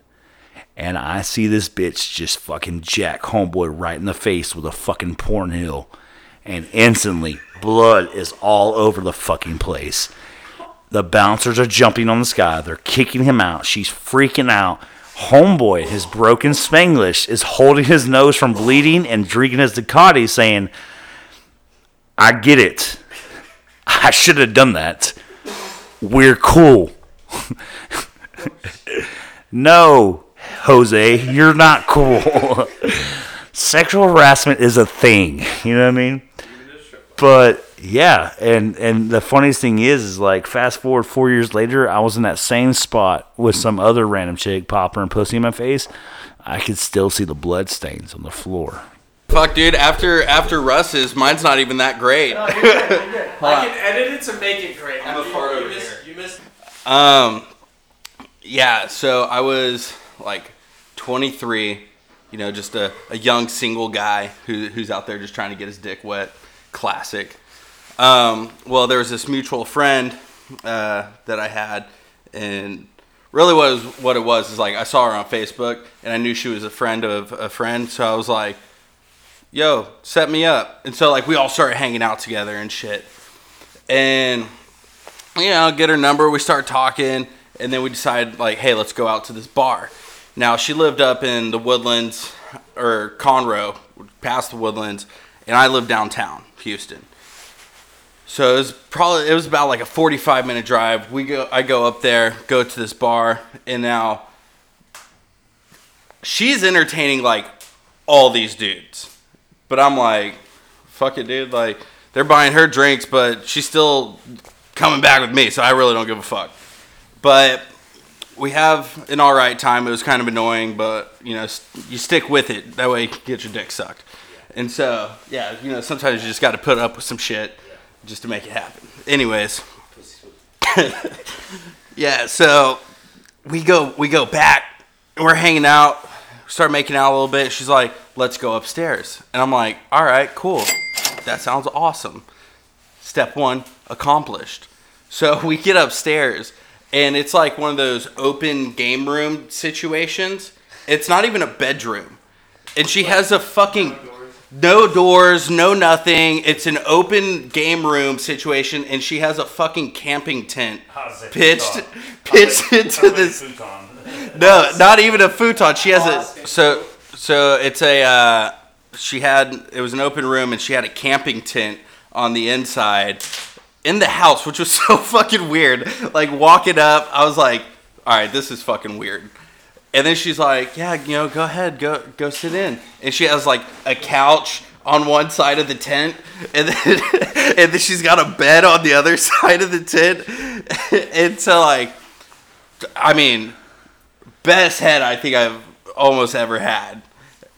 A: And I see this bitch just fucking jack homeboy right in the face with a fucking porn hill. And instantly, blood is all over the fucking place. The bouncers are jumping on the sky. They're kicking him out. She's freaking out. Homeboy, his broken Spanglish, is holding his nose from bleeding and drinking his Tecate, saying, I get it. I should have done that. We're cool. no, Jose, you're not cool. Sexual harassment is a thing. You know what I mean? But yeah, and and the funniest thing is, is like fast forward four years later, I was in that same spot with some other random chick popping her pussy in my face. I could still see the blood stains on the floor.
H: Fuck, dude. After after Russ's, mine's not even that great.
B: No, you're good, you're good. I can edit it to make it great.
H: I'm a
B: You-
H: part
B: you
H: over
B: missed-
H: here.
B: You missed.
H: Um, yeah. So I was like 23, you know, just a, a young single guy who, who's out there just trying to get his dick wet. Classic. Um, well, there was this mutual friend uh, that I had, and really what it was, what it was is like I saw her on Facebook, and I knew she was a friend of a friend, so I was like, "Yo, set me up." And so like we all started hanging out together and shit, and you know, get her number. We start talking, and then we decide like, hey, let's go out to this bar. Now she lived up in the Woodlands or Conroe, past the Woodlands, and I live downtown Houston. So it was probably it was about like a 45 minute drive. We go, I go up there, go to this bar, and now she's entertaining like all these dudes, but I'm like, fuck it, dude. Like they're buying her drinks, but she's still coming back with me, so I really don't give a fuck. But we have an all right time. It was kind of annoying, but you know, you stick with it. That way, you get your dick sucked. And so, yeah, you know, sometimes you just got to put up with some shit just to make it happen. Anyways, yeah. So we go we go back. We're hanging out. Start making out a little bit. She's like, "Let's go upstairs," and I'm like, "All right, cool. That sounds awesome." Step one accomplished. So we get upstairs, and it's like one of those open game room situations. It's not even a bedroom, and she has a fucking no doors, no nothing. It's an open game room situation, and she has a fucking camping tent pitched pitched into this. No, not even a futon. She has a so so it's a uh, she had it was an open room and she had a camping tent on the inside in the house, which was so fucking weird. Like walking up, I was like, all right, this is fucking weird. And then she's like, yeah, you know, go ahead, go go sit in. And she has like a couch on one side of the tent, and then and then she's got a bed on the other side of the tent. and so like, I mean, best head I think I've almost ever had,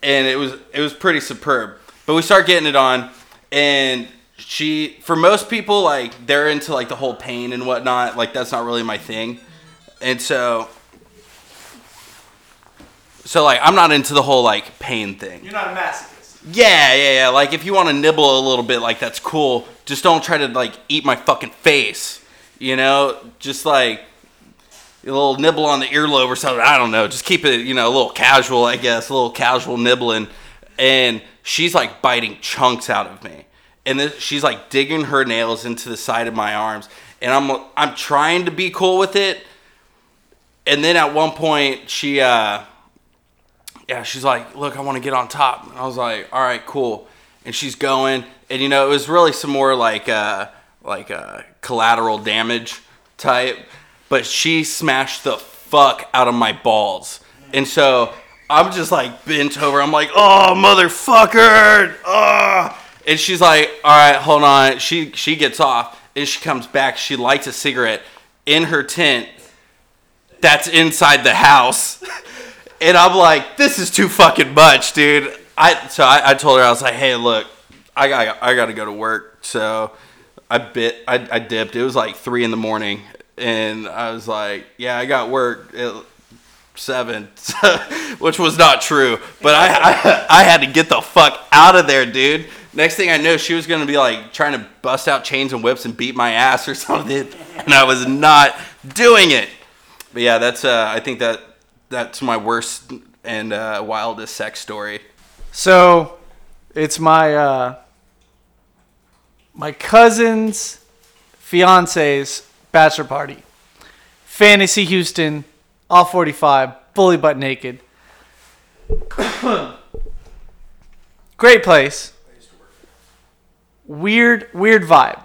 H: and it was it was pretty superb. But we start getting it on, and she for most people like they're into like the whole pain and whatnot. Like that's not really my thing, and so so like I'm not into the whole like pain thing.
B: You're not a masochist.
H: Yeah, yeah, yeah. Like if you want to nibble a little bit, like that's cool. Just don't try to like eat my fucking face. You know, just like a little nibble on the earlobe or something. I don't know. Just keep it, you know, a little casual, I guess, a little casual nibbling. And she's like biting chunks out of me. And then she's like digging her nails into the side of my arms. and I'm I'm trying to be cool with it. And then at one point, she uh, yeah, she's like, "Look, I want to get on top." And I was like, "All right, cool." And she's going, and you know, it was really some more like uh, like uh, collateral damage type, but she smashed the fuck out of my balls, and so I'm just like bent over. I'm like, "Oh, motherfucker!" Oh. And she's like, "All right, hold on." She she gets off, and she comes back. She lights a cigarette in her tent that's inside the house. And I'm like, this is too fucking much, dude. I so I, I told her I was like, hey, look, I got I got to go to work. So I bit I, I dipped. It was like three in the morning, and I was like, yeah, I got work at seven, which was not true. But I, I I had to get the fuck out of there, dude. Next thing I know, she was gonna be like trying to bust out chains and whips and beat my ass or something, and I was not doing it. But yeah, that's uh, I think that that's my worst and uh, wildest sex story.
B: So, it's my uh, my cousin's fiance's bachelor party. Fantasy Houston, all 45, fully butt naked. Great place. Weird, weird vibe.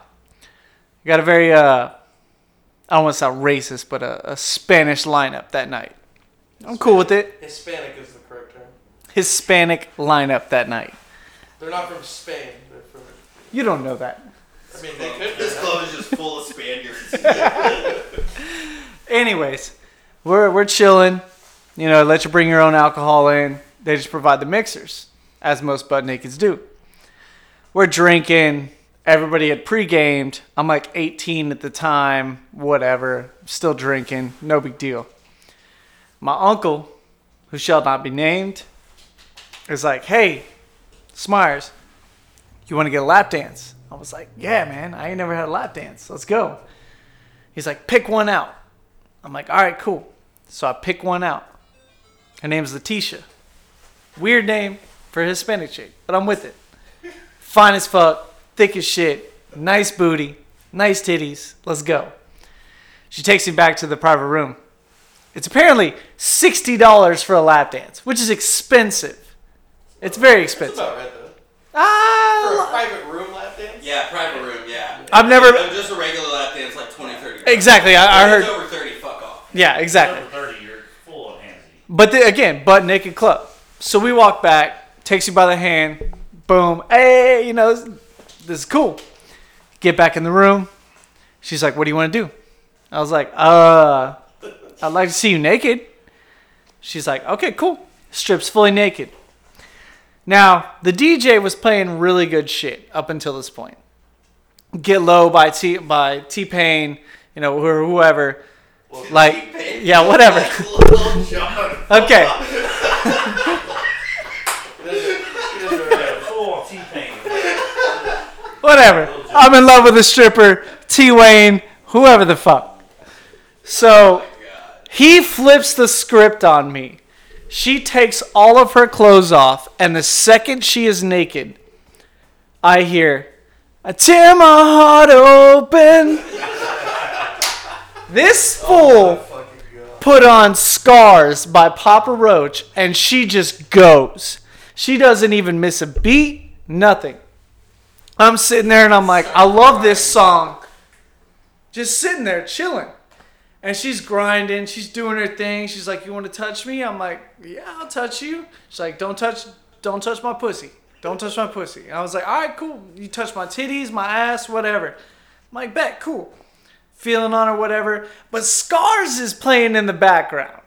B: Got a very, uh, I don't want to sound racist, but a, a Spanish lineup that night. I'm cool with it.
H: Hispanic is the correct term.
B: Hispanic lineup that night.
H: They're not from Spain. They're from.
B: You don't know that.
H: I mean, they could.
C: This club is just full of Spaniards.
B: Anyways, we're we're chilling. You know, let you bring your own alcohol in. They just provide the mixers, as most butt nakeds do. We're drinking. Everybody had pre-gamed. I'm like 18 at the time. Whatever. Still drinking. No big deal. My uncle, who shall not be named, is like, "Hey, Smyers, you want to get a lap dance?" I was like, "Yeah, man. I ain't never had a lap dance. Let's go." He's like, "Pick one out." I'm like, all right, cool. So I pick one out. Her name's Letitia. Weird name for a Hispanic chick, but I'm with it. Fine as fuck, thick as shit, nice booty, nice titties. Let's go. She takes me back to the private room. It's apparently $60 for a lap dance, which is expensive. It's very expensive.
H: That's about right though.
B: Ah,
H: private room lap dance? Yeah, private room, yeah.
B: I've never.
H: I'm just a regular lap dance, like 20, 30.
B: Exactly, I, I heard.
H: over 30, fuck off.
B: Yeah, exactly.
A: Over 30, you're full of handsy.
B: But the, again, butt naked club. So we walk back, takes you by the hand, boom, hey, you know, this, this is cool. Get back in the room. She's like, "What do you want to do?" I was like, "Uh, I'd like to see you naked." She's like, "Okay, cool." Strips fully naked. Now the DJ was playing really good shit up until this point. Get Low by T by T Pain, you know, or whoever. Like, yeah, whatever. Okay.
A: T-Pain.
B: whatever. I'm in love with a stripper, T Wayne, whoever the fuck. So he flips the script on me. She takes all of her clothes off, and the second she is naked, I hear, I tear my heart open. this fool put on Scars by Papa Roach, and she just goes. She doesn't even miss a beat, nothing. I'm sitting there and I'm like, I love this song. Just sitting there chilling. And she's grinding, she's doing her thing. She's like, "You want to touch me?" I'm like, "Yeah, I'll touch you." She's like, "Don't touch don't touch my pussy. Don't touch my pussy." I was like, "All right, cool. You touch my titties, my ass, whatever." I'm like, "Bet, cool." Feeling on her whatever, but Scars is playing in the background.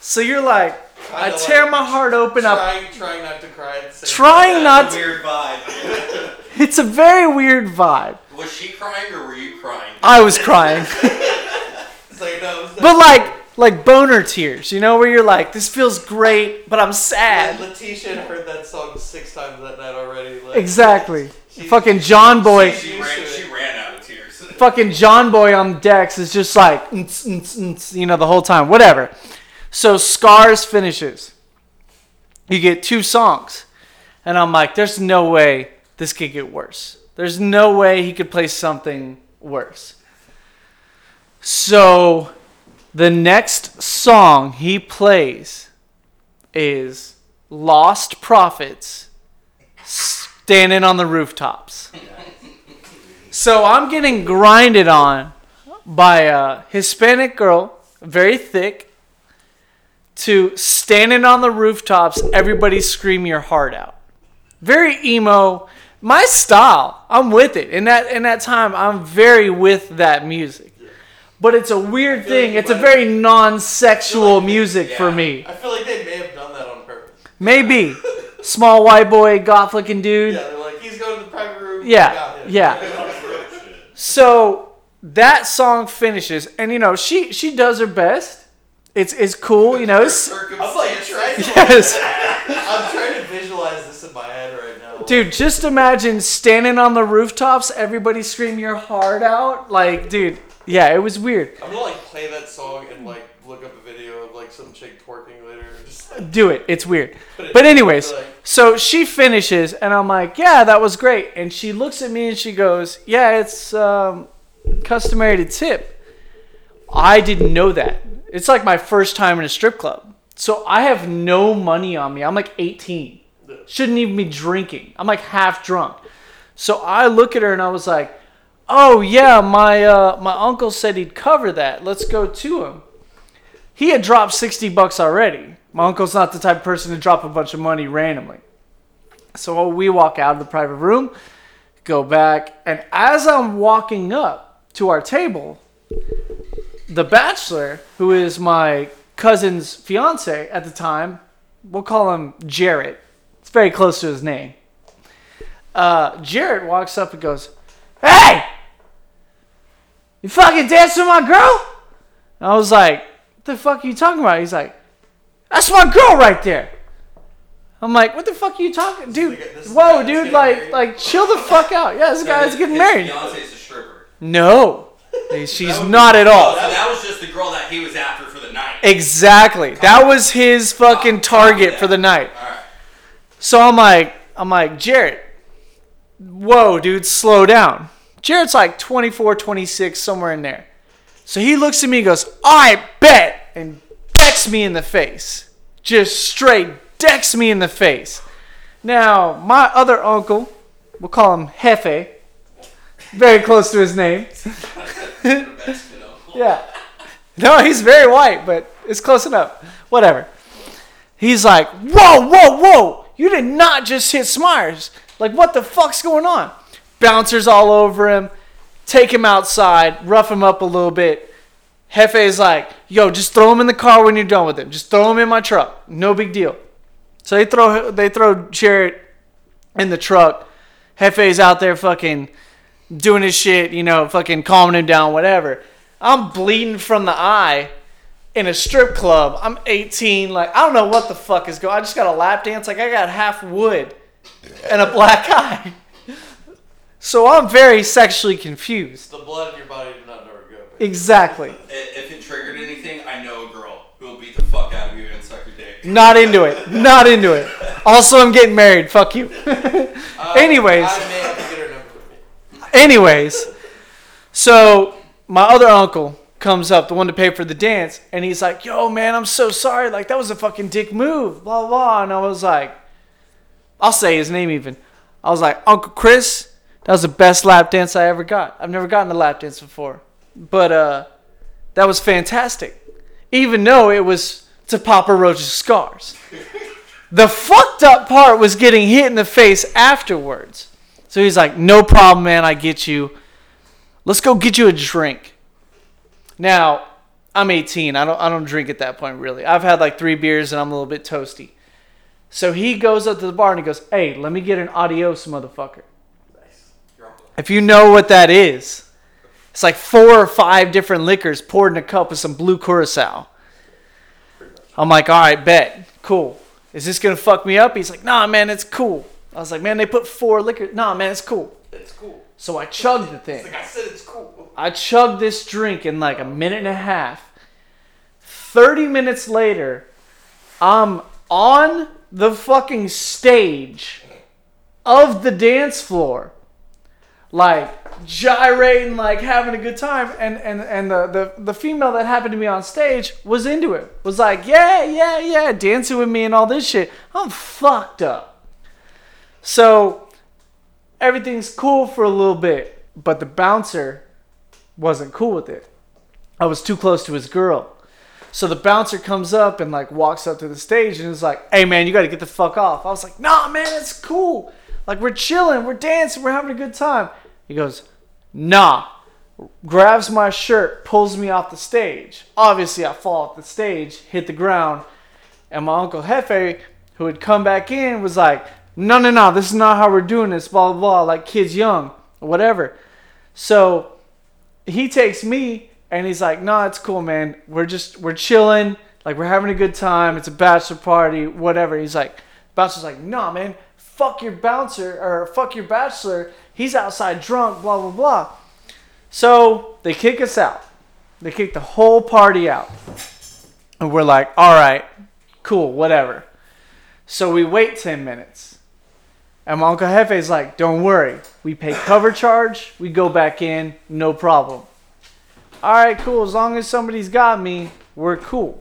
B: So you're like, I
H: Kinda
B: tear
H: like
B: my heart open up.
H: Trying, trying not to cry. At the same
B: Trying not to.
H: Weird vibe.
B: It's a very weird vibe.
H: Was she crying or were you crying?
B: I was crying.
H: It's like, no,
B: But like like boner tears, you know, where you're like, this feels great, but I'm sad.
H: Letitia had heard that song six times that night already. Like,
B: Exactly. Fucking John Boy,
H: She ran, she ran out of tears.
B: fucking John Boy on decks is just like, "Nts, nts, nts," you know, the whole time. Whatever. So Scars finishes. You get two songs, and I'm like, there's no way this could get worse. There's no way he could play something worse. So the next song he plays is Lost Prophets standing on the rooftops. So I'm getting grinded on by a Hispanic girl, very thick, to standing on the rooftops, everybody scream your heart out. Very emo. My style. I'm with it. In that in that time, I'm very with that music. But it's a weird
C: feel like
B: thing. It's a
C: might-
B: very non-sexual
C: they-
B: music for
C: yeah.
B: me.
C: I feel like they may have done that on purpose.
B: Maybe. Small white boy, goth looking dude.
C: Yeah, they're like, he's going to the private room.
B: Yeah, yeah. So that song finishes, and you know she she does her best. It's it's cool, you know. It's,
C: I'm like trying to,
B: yes,
C: I'm trying to visualize this in my head right now.
B: dude. Just imagine standing on the rooftops, everybody scream your heart out, like, dude. Yeah, it was weird.
C: I'm gonna like play that song and like look up a video of like some chick twerking later. Just like,
B: Do it. It's weird.
C: But it-
B: But anyways,
C: like-
B: so she finishes, and I'm like, yeah, that was great. And she looks at me and she goes, yeah, it's um, customary to tip. I didn't know that. It's like my first time in a strip club. So I have no money on me. I'm like 18. Shouldn't even be drinking. I'm like half drunk. So I look at her and I was like, "Oh yeah, my uh, my uncle said he'd cover that. Let's go to him." He had dropped 60 bucks already. My uncle's not the type of person to drop a bunch of money randomly. So we walk out of the private room, go back, and as I'm walking up to our table, the bachelor, who is my cousin's fiance at the time, we'll call him Jarrett. It's very close to his name. Uh, Jarrett walks up and goes, Hey! You fucking dancing with my girl? And I was like, What the fuck are you talking about? He's like, That's my girl right there. I'm like, What the fuck are you talking, dude?
C: This
B: Whoa,
C: guy's
B: dude! Like,
C: married?
B: like, chill the fuck out. Yeah, this guy's
H: his-
B: getting
H: his
B: married.
H: Fiance's a stripper.
B: No, she's not at all.
H: So that was just the girl that he was after for the night.
B: Exactly. That was his fucking target for the night.
H: All right.
B: So I'm like, I'm like, Jarrett, whoa, dude, slow down. Jarrett's like 24, 26, somewhere in there. So he looks at me and goes, I bet, and decks me in the face. Just straight decks me in the face. Now, my other uncle, we'll call him Jefe, very close to his name. yeah. No, he's very white, but it's close enough. Whatever. He's like, whoa, whoa, whoa! You did not just hit Smyers. Like, what the fuck's going on? Bouncers all over him. Take him outside, rough him up a little bit. Jefe's like, yo, just throw him in the car when you're done with him. Just throw him in my truck. No big deal. So they throw they throw Jarrett in the truck. Jefe's out there fucking doing his shit, you know, fucking calming him down, whatever. I'm bleeding from the eye in a strip club. I'm 18. Like, I don't know what the fuck is going I just got a lap dance. Like, I got half wood and a black eye. So I'm very sexually confused.
C: the blood in your body did not know where to go.
B: Exactly.
H: If it triggered anything, I know a girl who will beat the fuck out of you and suck your dick.
B: Not into it. Not into it. Also, I'm getting married. Fuck you. Uh, Anyways.
C: I may have to get her number.
B: Anyways, so my other uncle comes up, the one to pay for the dance, and he's like, "Yo, man, I'm so sorry. Like that was a fucking dick move." Blah blah. blah. And I was like, I'll say his name even. I was like, Uncle Chris, that was the best lap dance I ever got. I've never gotten a lap dance before, but uh, that was fantastic. Even though it was to Papa Roach's scars. The fucked up part was getting hit in the face afterwards. So he's like, "No problem, man. I get you. Let's go get you a drink." Now, I'm 18. I don't I don't drink at that point really. I've had like 3 beers and I'm a little bit toasty. So he goes up to the bar and he goes, "Hey, let me get an adios, motherfucker." If you know what that is, it's like four or five different liquors poured in a cup with some blue curacao. I'm like, all right, bet, cool. Is this gonna fuck me up? He's like, nah, man, it's cool. I was like, man, they put four liquor. Nah, man, it's cool.
C: It's cool.
B: So I chugged the thing.
C: Like I said, it's cool.
B: I chugged this drink in like a minute and a half. 30 minutes later, I'm on the fucking stage of the dance floor. Like, gyrating, like having a good time. And and and the, the the female that happened to be on stage was into it. Was like, yeah, yeah, yeah, dancing with me and all this shit. I'm fucked up. So everything's cool for a little bit, but the bouncer wasn't cool with it. I was too close to his girl. So the bouncer comes up and like walks up to the stage and is like, "Hey man, you got to get the fuck off." I was like, "Nah, man, it's cool. Like we're chilling, we're dancing, we're having a good time." He goes, "Nah." Grabs my shirt, pulls me off the stage. Obviously, I fall off the stage, hit the ground, and my uncle Jefe, who had come back in, was like, "No, no, no, this is not how we're doing this." Blah blah blah. Like kids young, whatever. So he takes me and he's like, "No, it's cool, man. We're just we're chilling, like we're having a good time. It's a bachelor party, whatever." He's like, bouncer's like, nah, man, fuck your bouncer or fuck your bachelor. He's outside drunk, blah blah blah." So they kick us out. They kick the whole party out, and we're like, "All right, cool, whatever." So we wait ten minutes. And my Uncle Jefe's like, don't worry. We pay cover charge. We go back in. No problem. All right, cool. As long as somebody's got me, we're cool.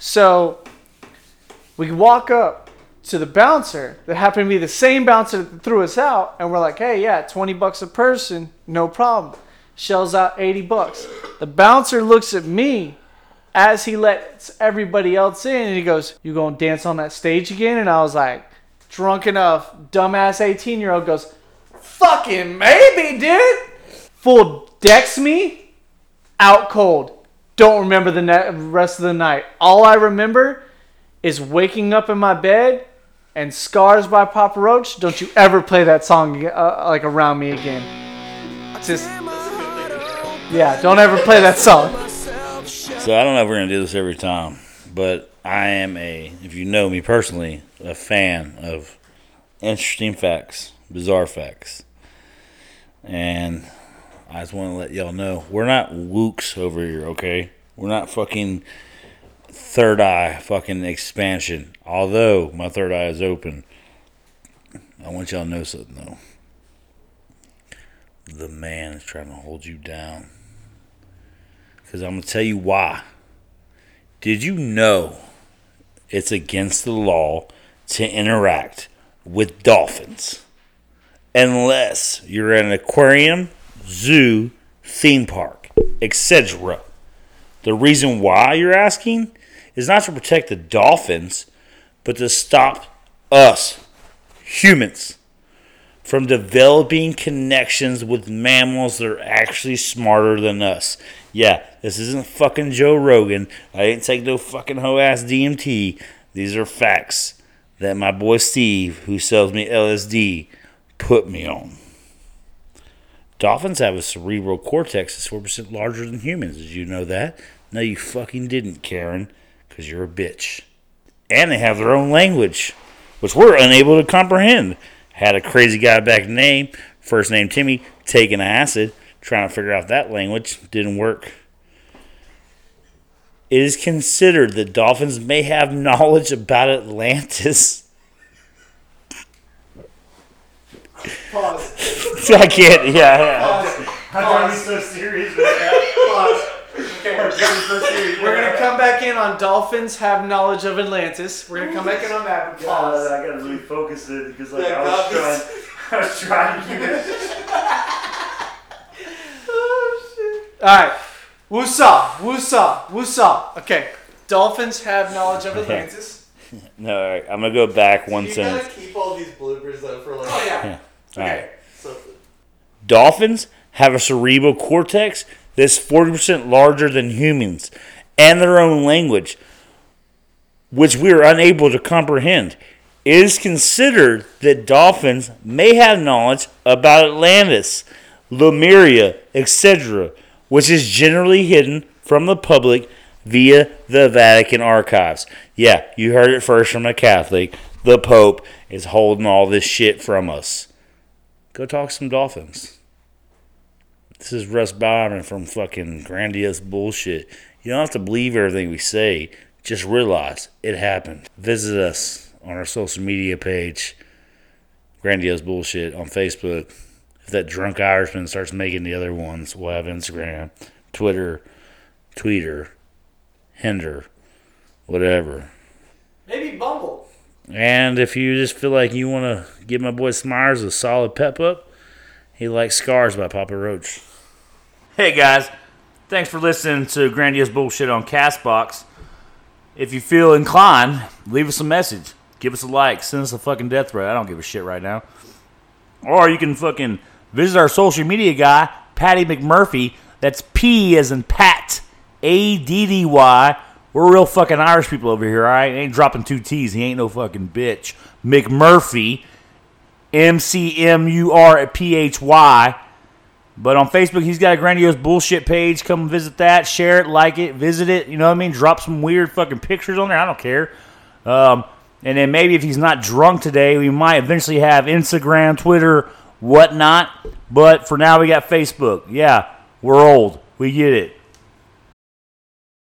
B: So we walk up to the bouncer that happened to be the same bouncer that threw us out. And we're like, hey, yeah, 20 bucks a person. No problem. Shells out 80 bucks. The bouncer looks at me as he lets everybody else in and he goes, You gonna dance on that stage again? And I was like, drunk enough, dumbass 18 year old goes, fucking maybe, dude. Full decks me out cold. Don't remember the rest of the night. All I remember is waking up in my bed and Scars by Papa Roach. Don't you ever play that song uh, like around me again. Just, yeah, don't ever play that song.
A: So I don't know if we're gonna do this every time, but I am a, if you know me personally, a fan of interesting facts, bizarre facts, and I just want to let y'all know we're not wooks over here, okay? We're not fucking third eye fucking expansion. Although my third eye is open, I want y'all to know something though. The man is trying to hold you down. Because I'm going to tell you why. Did you know it's against the law to interact with dolphins unless you're in an aquarium, zoo, theme park, etc.? The reason why you're asking is not to protect the dolphins, but to stop us, humans, from developing connections with mammals that are actually smarter than us. Yeah, this isn't fucking Joe Rogan. I didn't take no fucking hoe ass DMT. These are facts that my boy Steve, who sells me LSD, put me on. Dolphins have a cerebral cortex that's 4% larger than humans. Did you know that? No, you fucking didn't, Karen, because you're a bitch. And they have their own language, which we're unable to comprehend. Had a crazy guy back in the name, first name Timmy, taking acid, trying to figure out that language. Didn't work. It is considered that dolphins may have knowledge about Atlantis.
B: Pause.
A: I can't, yeah, yeah.
B: Pause.
A: I'm trying so serious right.
B: Okay. We're gonna come back in on dolphins have knowledge of Atlantis. We're gonna come back in on that. But pause.
A: I gotta really focus it because like
H: Yeah,
A: I was trying, I was trying to keep it.
B: Oh shit. All right. Woosah, woosah, woosah. Okay. Dolphins have knowledge of Atlantis.
A: No, all right, I'm gonna go back one
H: You
A: sentence.
H: gotta keep all these bloopers though for like.
B: Oh yeah.
A: All right.
B: Okay.
H: So,
A: Dolphins have a cerebral cortex that's 40% larger than humans and their own language, which we are unable to comprehend. It is considered that dolphins may have knowledge about Atlantis, Lemuria, etc., which is generally hidden from the public via the Vatican archives. Yeah, you heard it first from a Catholic. The Pope is holding all this shit from us. Go talk some dolphins. This is Russ Byron from fucking Grandiose Bullshit. You don't have to believe everything we say. Just realize it happened. Visit us on our social media page, Grandiose Bullshit, on Facebook. if that drunk Irishman starts making the other ones, we'll have Instagram, Twitter, Tweeter, Hinder, whatever.
B: Maybe Bumble.
A: And if you just feel like you want to give my boy Smyers a solid pep up, he likes Scars by Papa Roach. Hey guys, thanks for listening to Grandiose Bullshit on Castbox. If you feel inclined, leave us a message. Give us a like. Send us a fucking death threat. I don't give a shit right now. Or you can fucking visit our social media guy, Patty McMurphy. That's P as in Pat, A D D Y. We're real fucking Irish people over here, alright? Ain't dropping two T's. He ain't no fucking bitch. McMurphy, M C M U R P H Y. But on Facebook, he's got a grandiose bullshit page. Come visit that, share it, like it, visit it. You know what I mean? Drop some weird fucking pictures on there. I don't care. Um, and then maybe if he's not drunk today, we might eventually have Instagram, Twitter, whatnot. But for now, we got Facebook. Yeah, we're old. We get it.